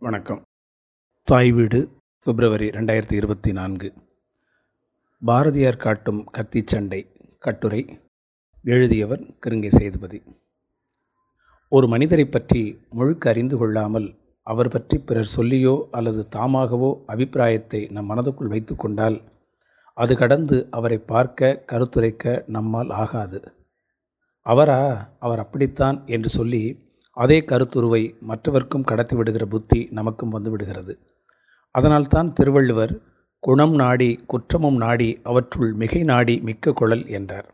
வணக்கம். தாய் வீடு பிப்ரவரி ரெண்டாயிரத்தி இருபத்தி நான்கு. பாரதியார் காட்டும் கத்தி சண்டை கட்டுரை எழுதியவர் கிருங்கை சேதுபதி. ஒரு மனிதரைப் பற்றி முழுக்க அறிந்து கொள்ளாமல் அவர் பற்றி பிறர் சொல்லியோ அல்லது தாமாகவோ அபிப்பிராயத்தை நம் மனதுக்குள் வைத்து கொண்டால் அது கடந்து அவரை பார்க்க கருத்துரைக்க நம்மால் ஆகாது. அவரா அவர் அப்படித்தான் என்று சொல்லி அதே கருத்துருவை மற்றவர்க்கும் கடத்தி விடுகிற புத்தி நமக்கும் வந்து விடுகிறது அதனால்தான் திருவள்ளுவர் குணம் நாடி குற்றமும் நாடி அவற்றுள் மிகை நாடி மிக்க குழல் என்றார்.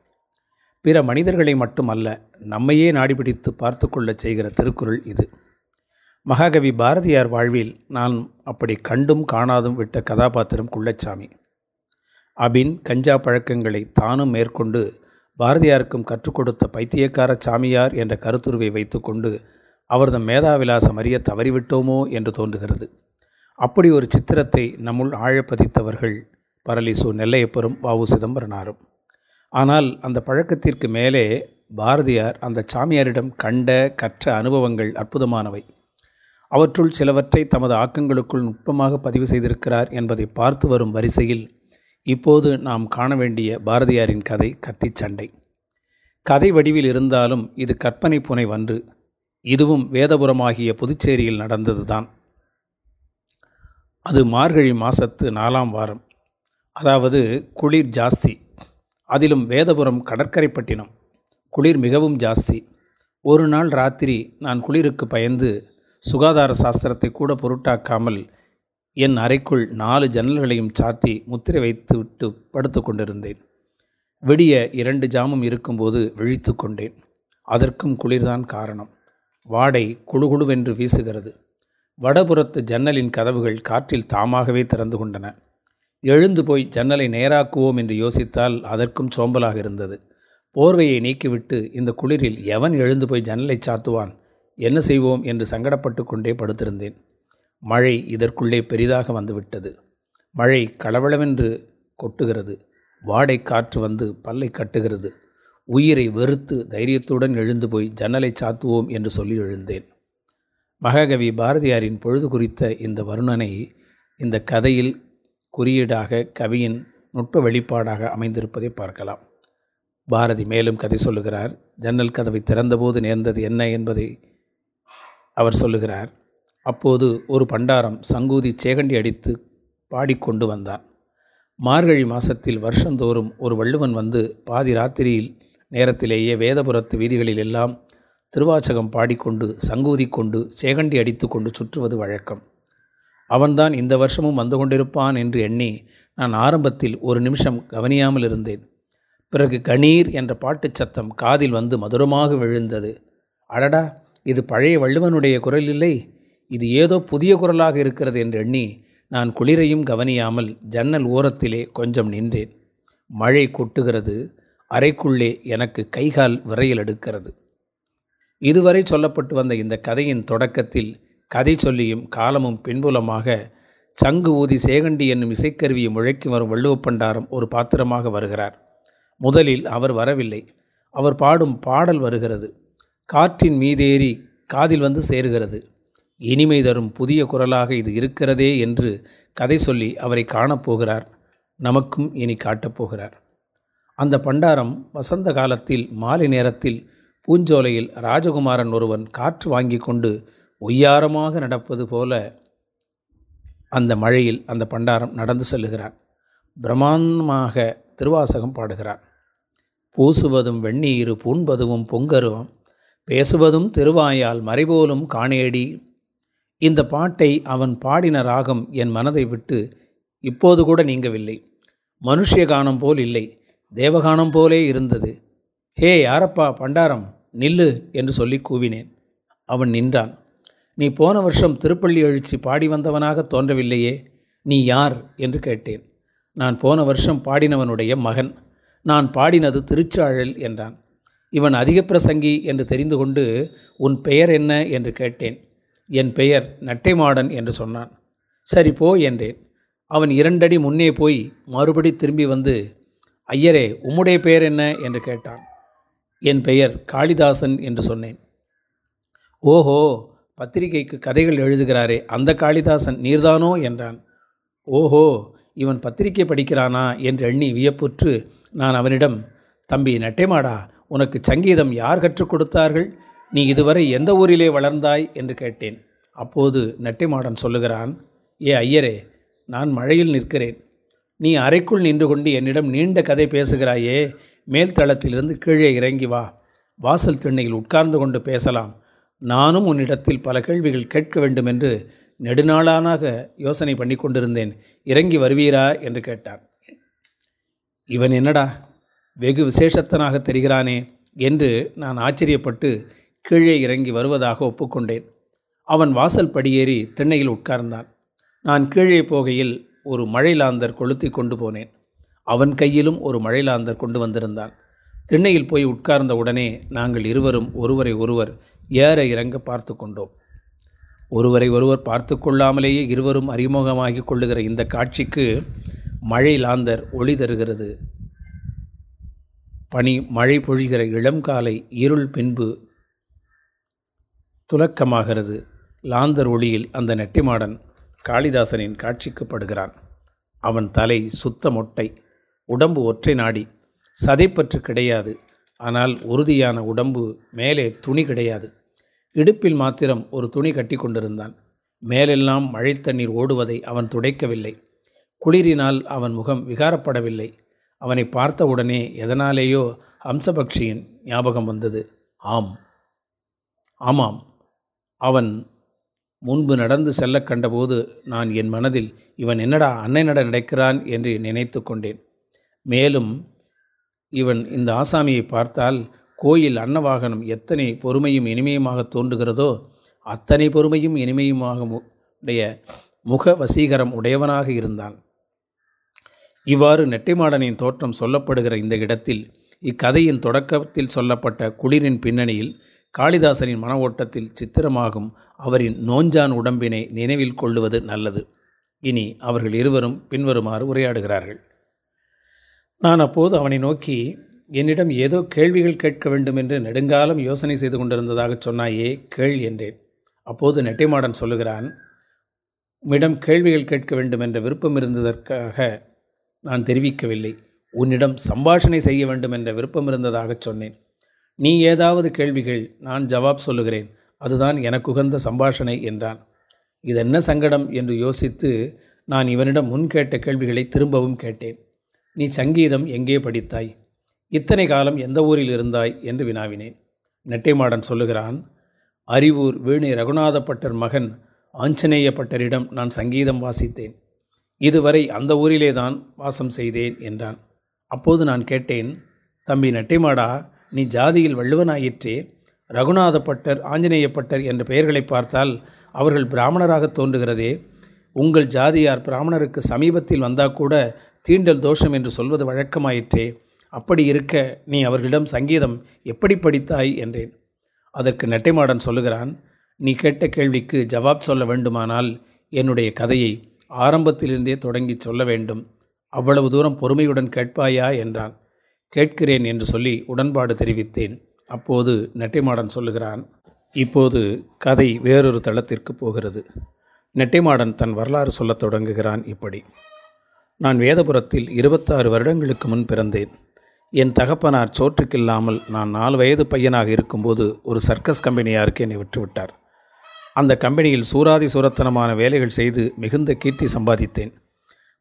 பிற மனிதர்களை மட்டுமல்ல நம்மையே நாடி பிடித்து பார்த்து கொள்ளச் செய்கிற திருக்குறள் இது. மகாகவி பாரதியார் வாழ்வில் நான் அப்படி கண்டும் காணாதும் விட்ட கதாபாத்திரம் குள்ளச்சாமி. அபின் கஞ்சா பழக்கங்களை தானும் மேற்கொண்டு பாரதியாருக்கும் கற்றுக் கொடுத்த பைத்தியக்கார சாமியார் என்ற கருத்துருவை வைத்துக்கொண்டு அவரது மேதாவிலாசம் அறிய தவறிவிட்டோமோ என்று தோன்றுகிறது. அப்படி ஒரு சித்திரத்தை நம்முள் ஆழப்பதித்தவர்கள் பரலிசு நெல்லையப்பரும் வாவு சிதம்பரனாரும். ஆனால் அந்த பழக்கத்திற்கு மேலே பாரதியார் அந்த சாமியாரிடம் கண்ட கற்ற அனுபவங்கள் அற்புதமானவை. அவற்றுள் சிலவற்றை தமது ஆக்கங்களுக்குள் நுட்பமாக பதிவு செய்திருக்கிறார் என்பதை பார்த்து வரும் வரிசையில் இப்போது நாம் காண வேண்டிய பாரதியாரின் கதை கத்திச் சண்டை. கதை வடிவில் இருந்தாலும் இது கற்பனை புனை வன்று இதுவும் வேதபுரமாகிய புதுச்சேரியில் நடந்ததுதான். அது மார்கழி மாசத்து நாலாம் வாரம். அதாவது குளிர் ஜாஸ்தி. அதிலும் வேதபுரம் கடற்கரைப்பட்டினம். குளிர் மிகவும் ஜாஸ்தி. ஒரு நாள் ராத்திரி நான் குளிருக்கு பயந்து சுகாதார சாஸ்திரத்தை கூட பொருட்டாக்காமல் என் அறைக்குள் நாலு ஜன்னல்களையும் சாத்தி முத்திரை வைத்து விட்டு படுத்து கொண்டிருந்தேன். விடிய இரண்டு ஜாமம் இருக்கும்போது விழித்து கொண்டேன். அதற்கும் குளிர்தான் காரணம். வாடை குழுகுழுவென்று வீசுகிறது. வடபுறத்து ஜன்னலின் கதவுகள் காற்றில் தாமாகவே திறந்து கொண்டன. எழுந்து போய் ஜன்னலை நேராக்குவோம் என்று யோசித்தால் அதற்கும் சோம்பலாக இருந்தது. போர்வையை நீக்கிவிட்டு இந்த குளிரில் எவன் எழுந்து போய் ஜன்னலை சாத்துவான்? என்ன செய்வோம்? என்று சங்கடப்பட்டு கொண்டே படுத்திருந்தேன். மழை இதற்குள்ளே பெரிதாக வந்துவிட்டது. மழை களவளவென்று கொட்டுகிறது. வாடை காற்று வந்து பல்லை கட்டுகிறது. உயிரை வெறுத்து தைரியத்துடன் எழுந்து போய் ஜன்னலை சாத்துவோம் என்று சொல்லி எழுந்தேன். மகாகவி பாரதியாரின் பொழுது குறித்த இந்த வருணனை இந்த கதையில் குறியீடாக கவியின் நுட்ப வெளிப்பாடாக அமைந்திருப்பதை பார்க்கலாம். பாரதி மேலும் கதை சொல்லுகிறார். ஜன்னல் கதவை திறந்தபோது நேர்ந்தது என்ன என்பதை அவர் சொல்லுகிறார். அப்போது ஒரு பண்டாரம் சங்கூதி சேகண்டி அடித்து பாடிக்கொண்டு வந்தான். மார்கழி மாசத்தில் வருஷந்தோறும் ஒரு வள்ளுவன் வந்து பாதி ராத்திரியில் நேரத்திலேயே வேதபுரத்து வீதிகளில் எல்லாம் திருவாச்சகம் பாடிக்கொண்டு சங்கூதி கொண்டு சேகண்டி அடித்து கொண்டு சுற்றுவது வழக்கம். அவன்தான் இந்த வருஷமும் வந்து கொண்டிருப்பான் என்று எண்ணி நான் ஆரம்பத்தில் ஒரு நிமிஷம் கவனியாமல் இருந்தேன். பிறகு கணீர் என்ற பாட்டுச் சத்தம் காதில் வந்து மதுரமாக விழுந்தது. அடடா இது பழைய வள்ளுவனுடைய குரல் இல்லை. இது ஏதோ புதிய குரலாக இருக்கிறது என்று எண்ணி நான் குளிரையும் கவனியாமல் ஜன்னல் ஓரத்திலே கொஞ்சம் நின்றேன். மழை கொட்டுகிறது. அறைக்குள்ளே எனக்கு கைகால் விரையில் எடுக்கிறது. இதுவரை சொல்லப்பட்டு வந்த இந்த கதையின் தொடக்கத்தில் கதை சொல்லியும் காலமும் பின்புலமாக சங்கு ஊதி சேகண்டி என்னும் இசைக்கருவியை முழக்கி வரும் வள்ளுவப்பண்டாரம் ஒரு பாத்திரமாக வருகிறார். முதலில் அவர் வரவில்லை. அவர் பாடும் பாடல் வருகிறது. காற்றின் மீதேறி காதில் வந்து சேருகிறது. இனிமை தரும் புதிய குரலாக இது இருக்கிறதே என்று கதை சொல்லி அவரை காணப்போகிறார் நமக்கும் இனி காட்டப்போகிறார் அந்த பண்டாரம் வசந்த காலத்தில் மாலை நேரத்தில் பூஞ்சோலையில் ராஜகுமாரன் ஒருவன் காற்று வாங்கி கொண்டு ஒய்யாரமாக நடப்பது போல அந்த மழையில் அந்த பண்டாரம் நடந்து செல்லுகிறான் பிரம்மாண்டமாக திருவாசகம் பாடுகிறான் பூசுவதும் வெந்நீரு பூண்பதுவும் பொங்கருவம் பேசுவதும் திருவாயால் மறைபோலும் காணேடி இந்த பாட்டை அவன் பாடின ராகம் என் மனதை விட்டு இப்போது கூட நீங்கவில்லை. மனுஷிய கானம் போல் இல்லை. தேவகானம் போலே இருந்தது. ஹே யாரப்பா பண்டாரம் நில்லு என்று சொல்லி கூவினேன். அவன் நின்றான். நீ போன வருஷம் திருப்பள்ளி எழுச்சி பாடி வந்தவனாக தோன்றவில்லையே. நீ யார் என்று கேட்டேன். நான் போன வருஷம் பாடினவனுடைய மகன். நான் பாடினது திருச்சாழல் என்றான். இவன் அதிக பிரசங்கி என்று தெரிந்து கொண்டு உன் பெயர் என்ன? என்று கேட்டேன். என் பெயர் நட்டைமாடன் என்று சொன்னான். சரி போ என்றேன். அவன் இரண்டடி முன்னே போய் மறுபடி திரும்பி வந்து ஐயரே உம்முடைய பெயர் என்ன? என்று கேட்டான். என் பெயர் காளிதாசன் என்று சொன்னேன். ஓஹோ பத்திரிகைக்கு கதைகள் எழுதுகிறாரே அந்த காளிதாசன் நீர்தானோ? என்றான். ஓஹோ இவன் பத்திரிகை படிக்கிறானா? என்று எண்ணி வியப்புற்று நான் அவனிடம் தம்பி நெட்டைமாடா உனக்கு சங்கீதம் யார் கற்றுக் கொடுத்தார்கள்? நீ இதுவரை எந்த ஊரிலே வளர்ந்தாய் என்று கேட்டேன். அப்போது நெட்டைமாடன் சொல்லுகிறான் ஏ ஐயரே நான் மழையில் நிற்கிறேன். நீ அறைக்குள் நின்று கொண்டு என்னிடம் நீண்ட கதை பேசுகிறாயே. மேல் தளத்திலிருந்து கீழே இறங்கி வா. வாசல் திண்ணையில் உட்கார்ந்து கொண்டு பேசலாம். நானும் உன்னிடத்தில் பல கேள்விகள் கேட்க வேண்டும் என்று நெடுநாளானாக யோசனை பண்ணி கொண்டிருந்தேன். இறங்கி வருவீரா? என்று கேட்டான். இவன் என்னடா? வெகு விசேஷத்தனாக தெரிகிறானே என்று நான் ஆச்சரியப்பட்டு கீழே இறங்கி வருவதாக ஒப்புக்கொண்டேன். அவன் வாசல் படியேறி திண்ணையில் உட்கார்ந்தான். நான் கீழே போகையில் ஒரு மழைலாந்தர் கொளுத்தி கொண்டு போனேன். அவன் கையிலும் ஒரு மழைலாந்தர் கொண்டு வந்திருந்தான். திண்ணையில் போய் உட்கார்ந்த உடனே நாங்கள் இருவரும் ஒருவரை ஒருவர் ஏற இறங்க பார்த்து கொண்டோம். ஒருவரை ஒருவர் பார்த்து கொள்ளாமலேயே இருவரும் அறிமுகமாகி கொள்ளுகிற இந்த காட்சிக்கு மழை லாந்தர் ஒளி தருகிறது. பனி மழை பொழிகிற இளம் காலை இருள் பின்பு துலக்கமாகிறது. லாந்தர் ஒளியில் அந்த நெட்டிமாடன் காளிதாசனின் காட்சிக்குப்படுகிறான் அவன் தலை சுத்த மொட்டை உடம்பு ஒற்றை நாடி சதைப்பற்று கிடையாது. ஆனால் உறுதியான உடம்பு மேலே துணி கிடையாது. இடுப்பில் மாத்திரம் ஒரு துணி கட்டி கொண்டிருந்தான். மேலெல்லாம் மழை தண்ணீர் ஓடுவதை அவன் துடைக்கவில்லை. குளிரினால் அவன் முகம் விகாரப்படவில்லை. அவனை பார்த்தவுடனே எதனாலேயோ ஹம்சபக்ஷியின் ஞாபகம் வந்தது. ஆம். ஆமாம். அவன் முன்பு நடந்து செல்ல கண்டபோது நான் என் மனதில் இவன் என்னடா அன்னைநட நடக்கிறான்? என்று நினைத்து கொண்டேன். மேலும் இவன் இந்த ஆசாமியை பார்த்தால் கோயில் அன்னவாகனம் எத்தனை பொறுமையும் இனிமையுமாக தோன்றுகிறதோ அத்தனை பொறுமையும் இனிமையுமாக உடைய முக வசீகரம் உடையவனாக இருந்தான். இவ்வாறு நெட்டைமாடனின் தோற்றம் சொல்லப்படுகிற இந்த இடத்தில் இக்கதையின் தொடக்கத்தில் சொல்லப்பட்ட குளிரின் பின்னணியில் காளிதாசனின் மன ஓட்டத்தில் சித்திரமாகும் அவரின் நோஞ்சான் உடம்பினை நினைவில் கொள்ளுவது நல்லது. இனி அவர்கள் இருவரும் பின்வருமாறு உரையாடுகிறார்கள். நான் அப்போது அவனை நோக்கி என்னிடம் ஏதோ கேள்விகள் கேட்க வேண்டும் என்று நெடுங்காலம் யோசனை செய்து கொண்டிருந்ததாக சொன்னாயே கேள் என்றேன். அப்போது நெட்டைமாடன் சொல்லுகிறான் உம்மிடம் கேள்விகள் கேட்க வேண்டும் என்ற விருப்பம் இருந்ததற்காக நான் தெரிவிக்கவில்லை. உன்னிடம் சம்பாஷணை செய்ய வேண்டும் என்ற விருப்பம் இருந்ததாக சொன்னேன். நீ ஏதாவது கேள்விகள் நான் ஜவாப் சொல்லுகிறேன். அதுதான் எனக்கு உகந்த சம்பாஷணை என்றான். இது என்ன சங்கடம் என்று யோசித்து நான் இவனிடம் முன் கேட்ட கேள்விகளை திரும்பவும் கேட்டேன். நீ சங்கீதம் எங்கே படித்தாய்? இத்தனை காலம் எந்த ஊரில் இருந்தாய்? என்று வினாவினேன். நெட்டைமாடன் சொல்லுகிறான் அறிவூர் வேணி ரகுநாதப்பட்டர் மகன் ஆஞ்சநேய பட்டரிடம் நான் சங்கீதம் வாசித்தேன். இதுவரை அந்த ஊரிலே தான் வாசம் செய்தேன் என்றான். அப்போது நான் கேட்டேன் தம்பி நெட்டைமாடா நீ ஜாதியில் வள்ளுவனாயிற்றே ரகுநாதப்பட்டர் ஆஞ்சநேயப்பட்டர் என்ற பெயர்களை பார்த்தால் அவர்கள் பிராமணராக தோன்றுகிறதே. உங்கள் ஜாதியார் பிராமணருக்கு சமீபத்தில் வந்தால் கூட தீண்டல் தோஷம் என்று சொல்வது வழக்கமாயிற்றே. அப்படி இருக்க நீ அவர்களிடம் சங்கீதம் எப்படி படித்தாய் என்றேன். அதற்கு நெட்டைமாடன் சொல்லுகிறான் நீ கேட்ட கேள்விக்கு ஜவாப் சொல்ல வேண்டுமானால் என்னுடைய கதையை ஆரம்பத்திலிருந்தே தொடங்கி சொல்ல வேண்டும். அவ்வளவு தூரம் பொறுமையுடன் கேட்பாயா? என்றான். கேட்கிறேன் என்று சொல்லி உடன்பாடு தெரிவித்தேன். அப்போது நெட்டைமாடன் சொல்லுகிறான் இப்போது கதை வேறொரு தளத்திற்கு போகிறது. நெட்டைமாடன் தன் வரலாறு சொல்லத் தொடங்குகிறான் இப்படி. நான் வேதபுரத்தில் இருபத்தாறு வருடங்களுக்கு முன் பிறந்தேன். என் தகப்பனார் சோற்றுக்கில்லாமல் நான் நாலு வயது பையனாக இருக்கும்போது ஒரு சர்க்கஸ் கம்பெனியாருக்கு என்னை விட்டுவிட்டார். அந்த கம்பெனியில் சூராதி சூரத்தனமான வேலைகள் செய்து மிகுந்த கீர்த்தி சம்பாதித்தேன்.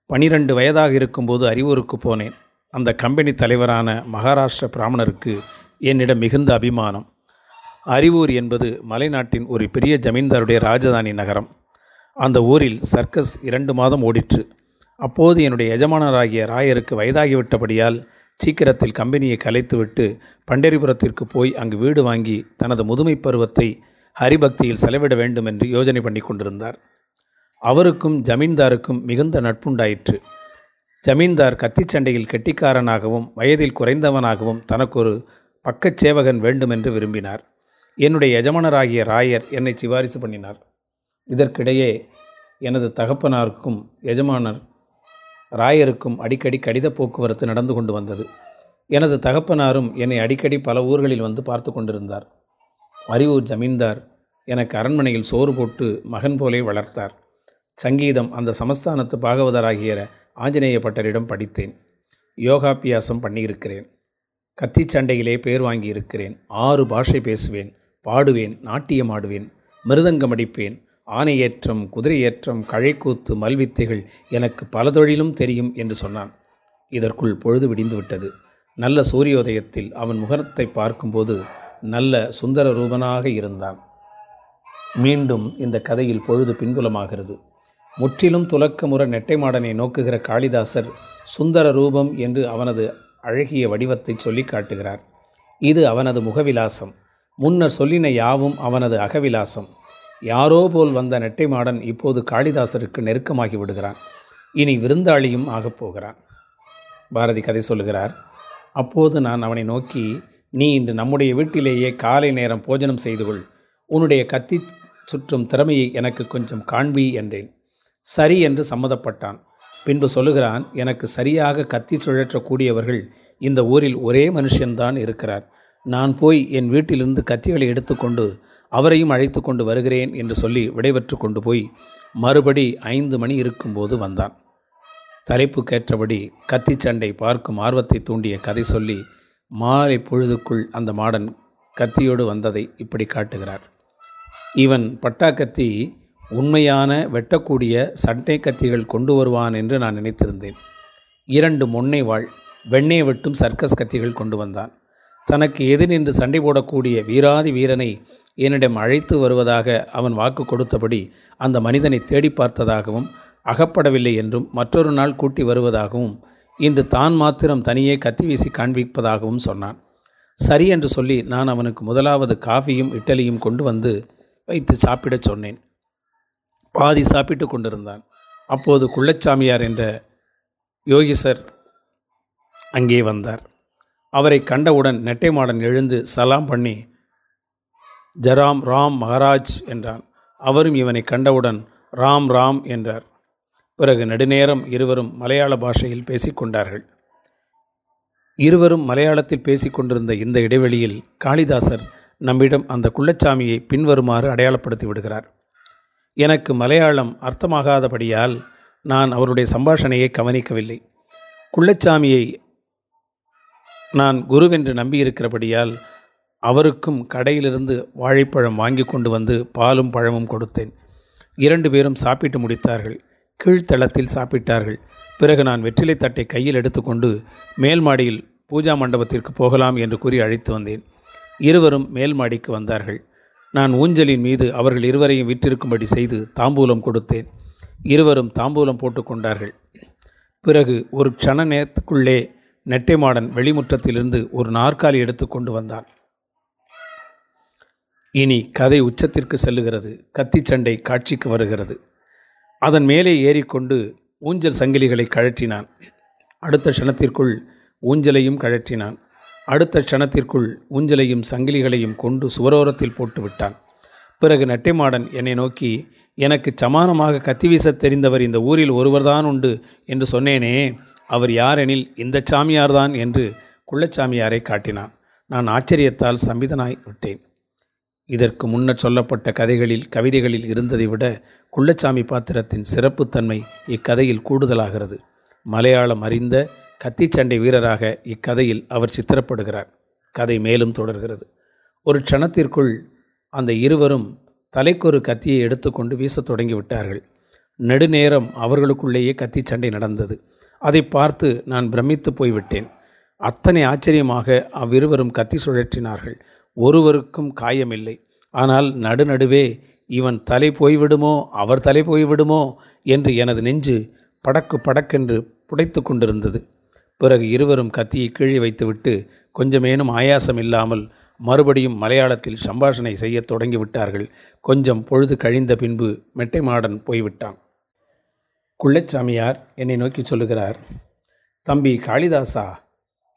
பனிரெண்டு வயதாக இருக்கும்போது அறிவூருக்கு போனேன். அந்த கம்பெனி தலைவரான மகாராஷ்டிர பிராமணருக்கு என்னிடம் மிகுந்த அபிமானம். அறிவூர் என்பது மலைநாட்டின் ஒரு பெரிய ஜமீன்தாருடைய ராஜதானி நகரம். அந்த ஊரில் சர்க்கஸ் இரண்டு மாதம் ஓடிற்று. அப்போது என்னுடைய எஜமானராகிய ராயருக்கு வயதாகிவிட்டபடியால் சீக்கிரத்தில் கம்பெனியை கலைத்துவிட்டு பண்டரிபுரத்திற்கு போய் அங்கு வீடு வாங்கி தனது முதுமை பருவத்தை ஹரிபக்தியில் செலவிட வேண்டும் என்று யோஜனை பண்ணி கொண்டிருந்தார். அவருக்கும் ஜமீன்தாருக்கும் மிகுந்த நட்புண்டாயிற்று. ஜமீன்தார் கத்திச் சண்டையில் கெட்டிக்காரனாகவும் வயதில் குறைந்தவனாகவும் தனக்கொரு பக்கச் சேவகன் வேண்டுமென்று விரும்பினார். என்னுடைய எஜமானராகிய ராயர் என்னை சிபாரிசு பண்ணினார். இதற்கிடையே எனது தகப்பனாருக்கும் எஜமானர் ராயருக்கும் அடிக்கடி கடித போக்குவரத்து நடந்து கொண்டு வந்தது. எனது தகப்பனாரும் என்னை அடிக்கடி பல ஊர்களில் வந்து பார்த்து கொண்டிருந்தார். அறிவூர் ஜமீன்தார் எனக்கு அரண்மனையில் சோறு போட்டு மகன் போலே வளர்த்தார். சங்கீதம் அந்த சமஸ்தானத்து பாகவதராகிய ஆஞ்சநேய பட்டரிடம் படித்தேன். யோகாபியாசம் பண்ணியிருக்கிறேன். கத்தி சண்டையிலே பேர் வாங்கியிருக்கிறேன். ஆறு பாஷை பேசுவேன். பாடுவேன். நாட்டியம் ஆடுவேன். மிருதங்கம் அடிப்பேன். ஆனையேற்றம் குதிரையேற்றம் கழைக்கூத்து மல்வித்தைகள் எனக்கு பல தொழிலும் தெரியும் என்று சொன்னான். இதற்குள் பொழுது விடிந்துவிட்டது நல்ல சூரியோதயத்தில் அவன் முகத்தை பார்க்கும்போது நல்ல சுந்தர ரூபனாக இருந்தான். மீண்டும் இந்த கதையில் பொழுது பின்புலமாகிறது. முற்றிலும் துலக்கமுற நெட்டைமாடனை நோக்குகிற காளிதாசர் சுந்தர ரூபம் என்று அவனது அழகிய வடிவத்தை சொல்லி காட்டுகிறார். இது அவனது முகவிலாசம். முன்னர் சொல்லின யாவும் அவனது அகவிலாசம். யாரோ போல் வந்த நெட்டைமாடன் இப்போது காளிதாசருக்கு நெருக்கமாகி விடுகிறான். இனி விருந்தாளியும் ஆகப் போகிறான். பாரதி கதை சொல்லுகிறார். அப்போது நான் அவனை நோக்கி நீ இன்று நம்முடைய வீட்டிலேயே காலை நேரம் போஜனம் செய்து கொள் உன்னுடைய கத்தி சுற்றும் திறமையை எனக்கு கொஞ்சம் காண்பி என்றேன். சரி என்று சம்மதப்பட்டான். பின்பு சொல்லுகிறான் எனக்கு சரியாக கத்தி சுழற்றக்கூடியவர்கள் இந்த ஊரில் ஒரே மனுஷன்தான் இருக்கிறார். நான் போய் என் வீட்டிலிருந்து கத்திகளை எடுத்துக்கொண்டு அவரையும் அழைத்து கொண்டு வருகிறேன் என்று சொல்லி விடைபெற்று கொண்டு போய் மறுபடி ஐந்து மணி இருக்கும்போது வந்தான். தலைப்புக்கேற்றபடி கத்தி சண்டை பார்க்கும் ஆர்வத்தை தூண்டிய கதை சொல்லி மாலை பொழுதுக்குள் அந்த மாடன் கத்தியோடு வந்ததை இப்படி காட்டுகிறார். இவன் பட்டாக்கத்தி உண்மையான வெட்டக்கூடிய சட்டை கத்திகள் கொண்டு வருவான் என்று நான் நினைத்திருந்தேன். இரண்டு மொன்னை வாழ் வெண்ணை வெட்டும் சர்க்கஸ் கத்திகள் கொண்டு வந்தான். தனக்கு எதிர் நின்று சண்டை போடக்கூடிய வீராதி வீரனை என்னிடம் அழைத்து வருவதாக அவன் வாக்கு கொடுத்தபடி அந்த மனிதனை தேடி பார்த்ததாகவும் அகப்படவில்லை என்றும் மற்றொரு நாள் கூட்டி வருவதாகவும் இன்று தான் மாத்திரம் தனியே கத்தி வீசி காண்பிப்பதாகவும் சொன்னான். சரி என்று சொல்லி நான் அவனுக்கு முதலாவது காஃபியும் இட்டலியும் கொண்டு வந்து வைத்து சாப்பிடச் சொன்னேன். பாதி சாப்பிட்டு கொண்டிருந்தான். அப்போது குள்ளச்சாமியார் என்ற யோகிசர் அங்கே வந்தார். அவரை கண்டவுடன் நெட்டைமாடன் எழுந்து சலாம் பண்ணி ஜராம் ராம் மகாராஜ் என்றான். அவரும் இவனை கண்டவுடன் ராம் ராம் என்றார். பிறகு நெடுநேரம் இருவரும் மலையாள பாஷையில் பேசிக்கொண்டார்கள் இருவரும் மலையாளத்தில் பேசிக்கொண்டிருந்த இந்த இடைவெளியில் காளிதாசர் நம்மிடம் அந்த குள்ளச்சாமியை பின்வருமாறு அடையாளப்படுத்தி விடுகிறார். எனக்கு மலையாளம் அர்த்தமாகாதபடியால் நான் அவருடைய சம்பாஷணையை கவனிக்கவில்லை. குள்ளச்சாமியை நான் குருவென்று நம்பியிருக்கிறபடியால் அவருக்கும் கடையிலிருந்து வாழைப்பழம் வாங்கி கொண்டு வந்து பாலும் பழமும் கொடுத்தேன். இரண்டு பேரும் சாப்பிட்டு முடித்தார்கள். கீழ்த்தளத்தில் சாப்பிட்டார்கள். பிறகு நான் வெற்றிலை தட்டை கையில் எடுத்துக்கொண்டு மேல் மாடியில் பூஜா மண்டபத்திற்கு போகலாம் என்று கூறி அழைத்து வந்தேன். இருவரும் மேல் மாடிக்கு வந்தார்கள். நான் ஊஞ்சலின் மீது அவர்கள் இருவரையும் விற்றிருக்கும்படி செய்து தாம்பூலம் கொடுத்தேன். இருவரும் தாம்பூலம் போட்டுக்கொண்டார்கள். பிறகு ஒரு க்ஷண நேரத்துக்குள்ளே நெட்டைமாடன் வெளிமுற்றத்திலிருந்து ஒரு நாற்காலி எடுத்து கொண்டு வந்தான். இனி கதை உச்சத்திற்கு செல்லுகிறது. கத்தி சண்டை காட்சிக்கு வருகிறது. அதன் மேலே ஏறிக்கொண்டு ஊஞ்சல் சங்கிலிகளை கழற்றினான். அடுத்த க்ஷணத்திற்குள் ஊஞ்சலையும் கழற்றினான். அடுத்த க்ஷணத்திற்குள் ஊஞ்சலையும் சங்கிலிகளையும் கொண்டு சுவரோரத்தில் போட்டு விட்டான். பிறகு நெட்டைமாடன் என்னை நோக்கி எனக்கு சமானமாக கத்தி வீசத் தெரிந்தவர் இந்த ஊரில் ஒருவர்தான் உண்டு என்று சொன்னேனே. அவர் யாரெனில் இந்த சாமியார்தான் என்று குள்ளச்சாமியாரை காட்டினான். நான் ஆச்சரியத்தால் சம்பிதனாய் விட்டேன். இதற்கு முன்னர் சொல்லப்பட்ட கதைகளில் கவிதைகளில் இருந்ததை விட குள்ளச்சாமி பாத்திரத்தின் சிறப்புத்தன்மை இக்கதையில் கூடுதலாகிறது. மலையாளம் அறிந்த கத்திச்சண்டை வீரராக இக்கதையில் அவர் சித்திரப்படுகிறார். கதை மேலும் தொடர்கிறது. ஒரு க்ஷணத்திற்குள் அந்த இருவரும் தலைக்கொரு கத்தியை எடுத்துக்கொண்டு வீசத் தொடங்கிவிட்டார்கள். நெடுநேரம் அவர்களுக்குள்ளேயே கத்தி சண்டை நடந்தது. அதை பார்த்து நான் பிரமித்து போய்விட்டேன். அத்தனை ஆச்சரியமாக அவ்விருவரும் கத்தி சுழற்றினார்கள். ஒருவருக்கும் காயமில்லை. ஆனால் நடுநடுவே இவன் தலை போய்விடுமோ அவர் தலை போய்விடுமோ என்று எனது நெஞ்சு படக்கு படக்கென்று புடைத்து கொண்டிருந்தது. பிறகு இருவரும் கத்தியை கீழே வைத்துவிட்டு கொஞ்சமேனும் ஆயாசம் இல்லாமல் மறுபடியும் மலையாளத்தில் சம்பாஷணை செய்யத் தொடங்கிவிட்டார்கள். கொஞ்சம் பொழுது கழிந்த பின்பு மெட்டை மாடன் போய்விட்டான். குள்ளச்சாமியார் என்னை நோக்கி சொல்லுகிறார் தம்பி காளிதாசா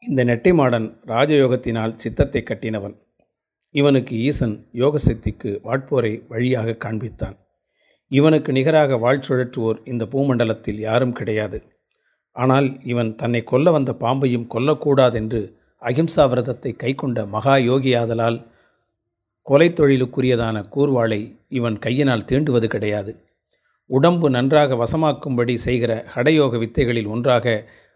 இந்த நெட்டை மாடன் ராஜயோகத்தினால் சித்தத்தை கட்டினவன். இவனுக்கு ஈசன் யோக சக்திக்கு வாட்போரை வழியாக காண்பித்தான். இவனுக்கு நிகராக வாழ் சுழற்றுவோர் இந்த பூமண்டலத்தில் யாரும் கிடையாது. ஆனால் இவன் தன்னை கொல்ல வந்த பாம்பையும் கொல்லக்கூடாதென்று அகிம்சா விரதத்தை கைக்கொண்ட மகா யோகியாதலால் கொலை தொழிலுக்குரியதான கூர்வாளை இவன் கையினால் தீண்டுவது கிடையாது. உடம்பு நன்றாக வசமாக்கும்படி செய்கிற ஹடயோக வித்தைகளில் ஒன்றாக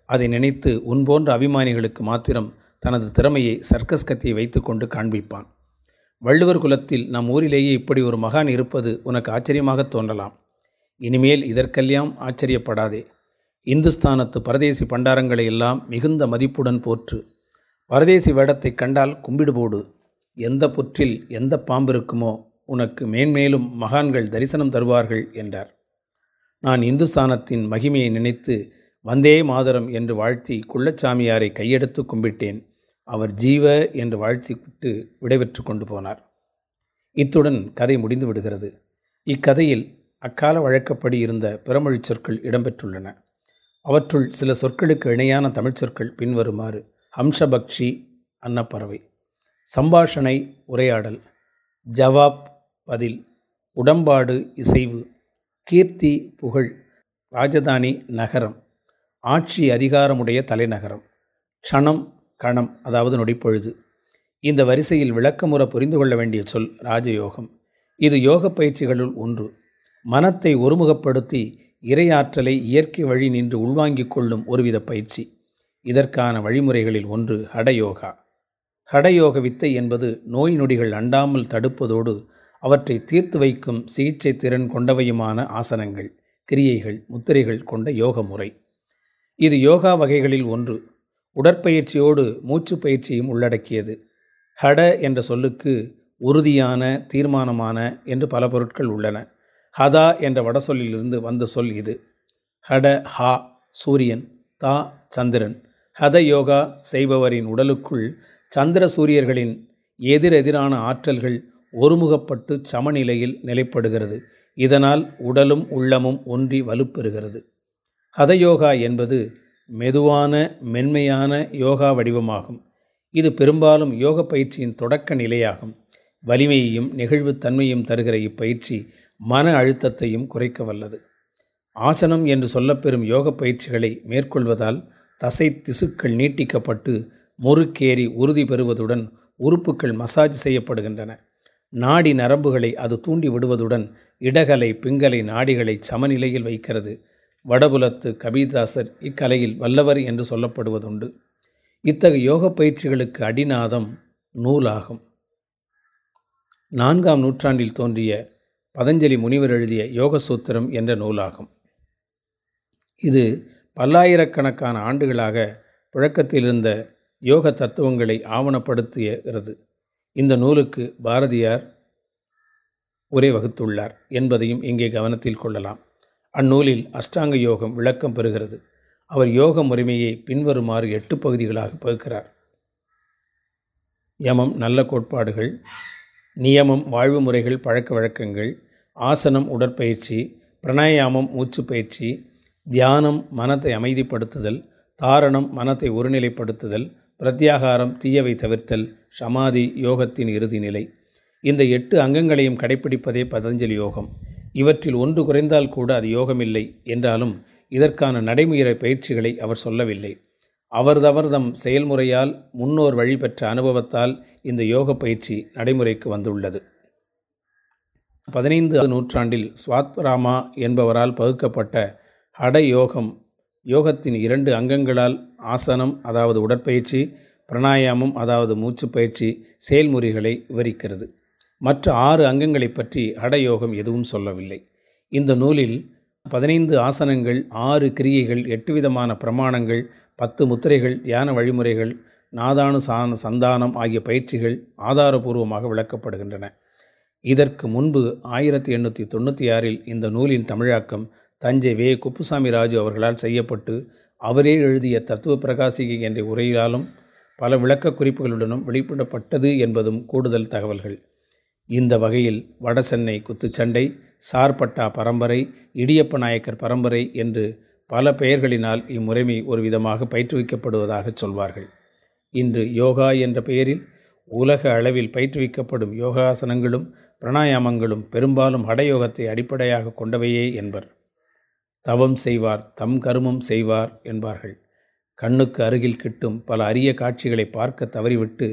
அதை நினைத்து உன்போன்ற அபிமானிகளுக்கு மாத்திரம் தனது திறமையை சர்க்கஸ் கத்தியை வைத்துக்கொண்டு காண்பிப்பான். வள்ளுவர் குலத்தில் நம் ஊரிலேயே இப்படி ஒரு மகான் இருப்பது உனக்கு ஆச்சரியமாக தோன்றலாம். இனிமேல் இதற்கெல்லாம் ஆச்சரியப்படாதே. இந்துஸ்தானத்து பரதேசி பண்டாரங்களை எல்லாம் மிகுந்த மதிப்புடன் போற்று. பரதேசி வேடத்தை கண்டால் கும்பிடு போடு எந்த புற்றில் எந்த பாம்பு இருக்குமோ உனக்கு மேன்மேலும் மகான்கள் தரிசனம் தருவார்கள் என்றார். நான் இந்துஸ்தானத்தின் மகிமையை நினைத்து வந்தே மாதரம் என்று வாழ்த்தி குள்ளச்சாமியாரை கையெடுத்து கும்பிட்டேன். அவர் ஜீவ என்று வாழ்த்தி விட்டு விடைபெற்று கொண்டு போனார். இத்துடன் கதை முடிந்து விடுகிறது இக்கதையில் அக்கால வழக்கப்படி இருந்த பிறமொழிச் சொற்கள் இடம்பெற்றுள்ளன. அவற்றுள் சில சொற்களுக்கு இணையான தமிழ் சொற்கள் பின்வருமாறு ஹம்சபக்ஷி அன்னப்பறவை. சம்பாஷணை உரையாடல். ஜவாப் பதில். உடம்பாடு இசைவு. கீர்த்தி புகழ். ராஜதானி நகரம். ஆட்சி அதிகாரமுடைய தலைநகரம். க்ஷணம் கணம் அதாவது நொடிப்பொழுது. இந்த வரிசையில் விளக்கமுற புரிந்து கொள்ள வேண்டிய சொல் ராஜயோகம். இது யோக பயிற்சிகளுள் ஒன்று. மனத்தை ஒருமுகப்படுத்தி இறையாற்றலை இயற்கை வழி நின்று உள்வாங்கிக் கொள்ளும் ஒருவித பயிற்சி. இதற்கான வழிமுறைகளில் ஒன்று ஹடயோகா. ஹடயோக வித்தை என்பது நோய் நொடிகள் அண்டாமல் தடுப்பதோடு அவற்றை தீர்த்து வைக்கும் சிகிச்சை திறன் கொண்டவையுமான ஆசனங்கள் கிரியைகள் முத்திரைகள் கொண்ட யோக முறை. இது யோகா வகைகளில் ஒன்று. உடற்பயிற்சியோடு மூச்சு பயிற்சியும் உள்ளடக்கியது. ஹட என்ற சொல்லுக்கு உறுதியான தீர்மானமான என்று பல பொருட்கள் உள்ளன. ஹதா என்ற வடசொல்லிலிருந்து வந்த சொல் இது. ஹட ஹா சூரியன் தா சந்திரன். ஹத யோகா செய்பவரின் உடலுக்குள் சந்திர சூரியர்களின் எதிரெதிரான ஆற்றல்கள் ஒருமுகப்பட்டு சமநிலையில் நிலைப்படுகிறது. இதனால் உடலும் உள்ளமும் ஒன்றி வலுப்பெறுகிறது. ஹதயோகா என்பது மெதுவான மென்மையான யோகா வடிவமாகும். இது பெரும்பாலும் யோக பயிற்சியின் தொடக்க நிலையாகும். வலிமையையும் நெகிழ்வுத்தன்மையும் தருகிற இப்பயிற்சி மன அழுத்தத்தையும் குறைக்க வல்லது. ஆசனம் என்று சொல்லப்பெறும் யோக பயிற்சிகளை மேற்கொள்வதால் தசை திசுக்கள் நீட்டிக்கப்பட்டு முறுக்கேறி உறுதி பெறுவதுடன் உறுப்புகள் மசாஜ் செய்யப்படுகின்றன. நாடி நரம்புகளை அது தூண்டி விடுவதுடன் இடகலை பிங்கலை நாடிகளை சமநிலையில் வைக்கிறது. வடபுலத்து கபீர்தாசர் இக்கலையில் வல்லவர் என்று சொல்லப்படுவதுண்டு. இத்தகைய யோக பயிற்சிகளுக்கு அடிநாதம் நூலாகும். நான்காம் நூற்றாண்டில் தோன்றிய பதஞ்சலி முனிவர் எழுதிய யோக சூத்திரம் என்ற நூலாகும். இது பல்லாயிரக்கணக்கான ஆண்டுகளாக புழக்கத்தில் இருந்த யோக தத்துவங்களை ஆவணப்படுத்துகிறது. இந்த நூலுக்கு பாரதியார் உரை வகுத்துள்ளார் என்பதையும் இங்கே கவனத்தில் கொள்ளலாம். அந்நூலில் அஷ்டாங்க யோகம் விளக்கம் பெறுகிறது. அவர் யோக முறைமையை பின்வருமாறு எட்டு பகுதிகளாக பகுக்கிறார். யமம் நல்ல கோட்பாடுகள் நியமம் வாழ்வு முறைகள் பழக்க வழக்கங்கள் ஆசனம் உடற்பயிற்சி பிரணாயாமம் மூச்சு பயிற்சி தியானம் மனத்தை அமைதிப்படுத்துதல் தாரணம் மனத்தை ஒருநிலைப்படுத்துதல் பிரத்யாகாரம் தீயவை தவிர்த்தல் சமாதி யோகத்தின் இறுதி நிலை. இந்த எட்டு அங்கங்களையும் கடைப்பிடிப்பதே பதஞ்சலி யோகம். இவற்றில் ஒன்று குறைந்தால் கூட அது யோகமில்லை என்றாலும் இதற்கான நடைமுறை பயிற்சிகளை அவர் சொல்லவில்லை. அவர்தவர்தம் செயல்முறையால் முன்னோர் வழி பெற்ற அனுபவத்தால் இந்த யோக பயிற்சி நடைமுறைக்கு வந்துள்ளது. பதினைந்து நூற்றாண்டில் ஸ்வாத்ராமா என்பவரால் பகுக்கப்பட்ட ஹட யோகம் யோகத்தின் இரண்டு அங்கங்களால் ஆசனம் அதாவது உடற்பயிற்சி பிரணாயாமம் அதாவது மூச்சு பயிற்சி செயல்முறைகளை விவரிக்கிறது. மற்ற ஆறு அங்கங்களை பற்றி ஹடயோகம் எதுவும் சொல்லவில்லை. இந்த நூலில் பதினைந்து ஆசனங்கள் ஆறு கிரியைகள் எட்டு விதமான பிரமாணங்கள் பத்து முத்திரைகள் தியான வழிமுறைகள் நாதானு சான சந்தானம் ஆகிய பயிற்சிகள் ஆதாரபூர்வமாக விளக்கப்படுகின்றன. இதற்கு முன்பு ஆயிரத்தி எண்ணூற்றி தொண்ணூற்றி ஆறில் இந்த நூலின் தமிழாக்கம் தஞ்சை வே. குப்புசாமி ராஜு அவர்களால் செய்யப்பட்டு அவரே எழுதிய தத்துவ பிரகாசிகை என்ற உரையிலாலும் பல விளக்க குறிப்புகளுடனும் வெளியிடப்பட்டது என்பதும் கூடுதல் தகவல்கள். இந்த வகையில் வடசென்னை குத்துச்சண்டை சார்பட்டா பரம்பரை இடியப்ப நாயக்கர் பரம்பரை என்று பல பெயர்களினால் இம்முறைமை ஒரு விதமாக பயிற்றுவிக்கப்படுவதாக சொல்வார்கள். இன்று யோகா என்ற பெயரில் உலக அளவில் பயிற்றுவிக்கப்படும் யோகாசனங்களும் பிரணாயாமங்களும் பெரும்பாலும் ஹடயோகத்தை அடிப்படையாக கொண்டவையே என்பர். தவம் செய்வார் தம் கருமம் செய்வார் என்பார்கள். கண்ணுக்கு அருகில் கிட்டும் பல அரிய காட்சிகளை பார்க்க தவறிவிட்டு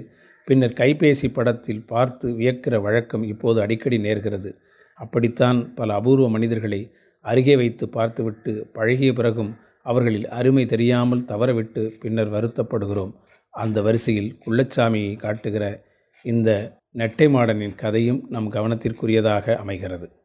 பின்னர் கைபேசி படத்தில் பார்த்து வியக்கிற வழக்கம் இப்போது அடிக்கடி நேர்கிறது. அப்படித்தான் பல அபூர்வ மனிதர்களை அருகே வைத்து பார்த்துவிட்டு பழகிய பிறகும் அவர்களில் அருமை தெரியாமல் தவறவிட்டு பின்னர் வருத்தப்படுகிறோம். அந்த வரிசையில் குள்ளச்சாமியை காட்டுகிற இந்த நெட்டை மாடனின் கதையும் நம் கவனத்திற்குரியதாக அமைகிறது.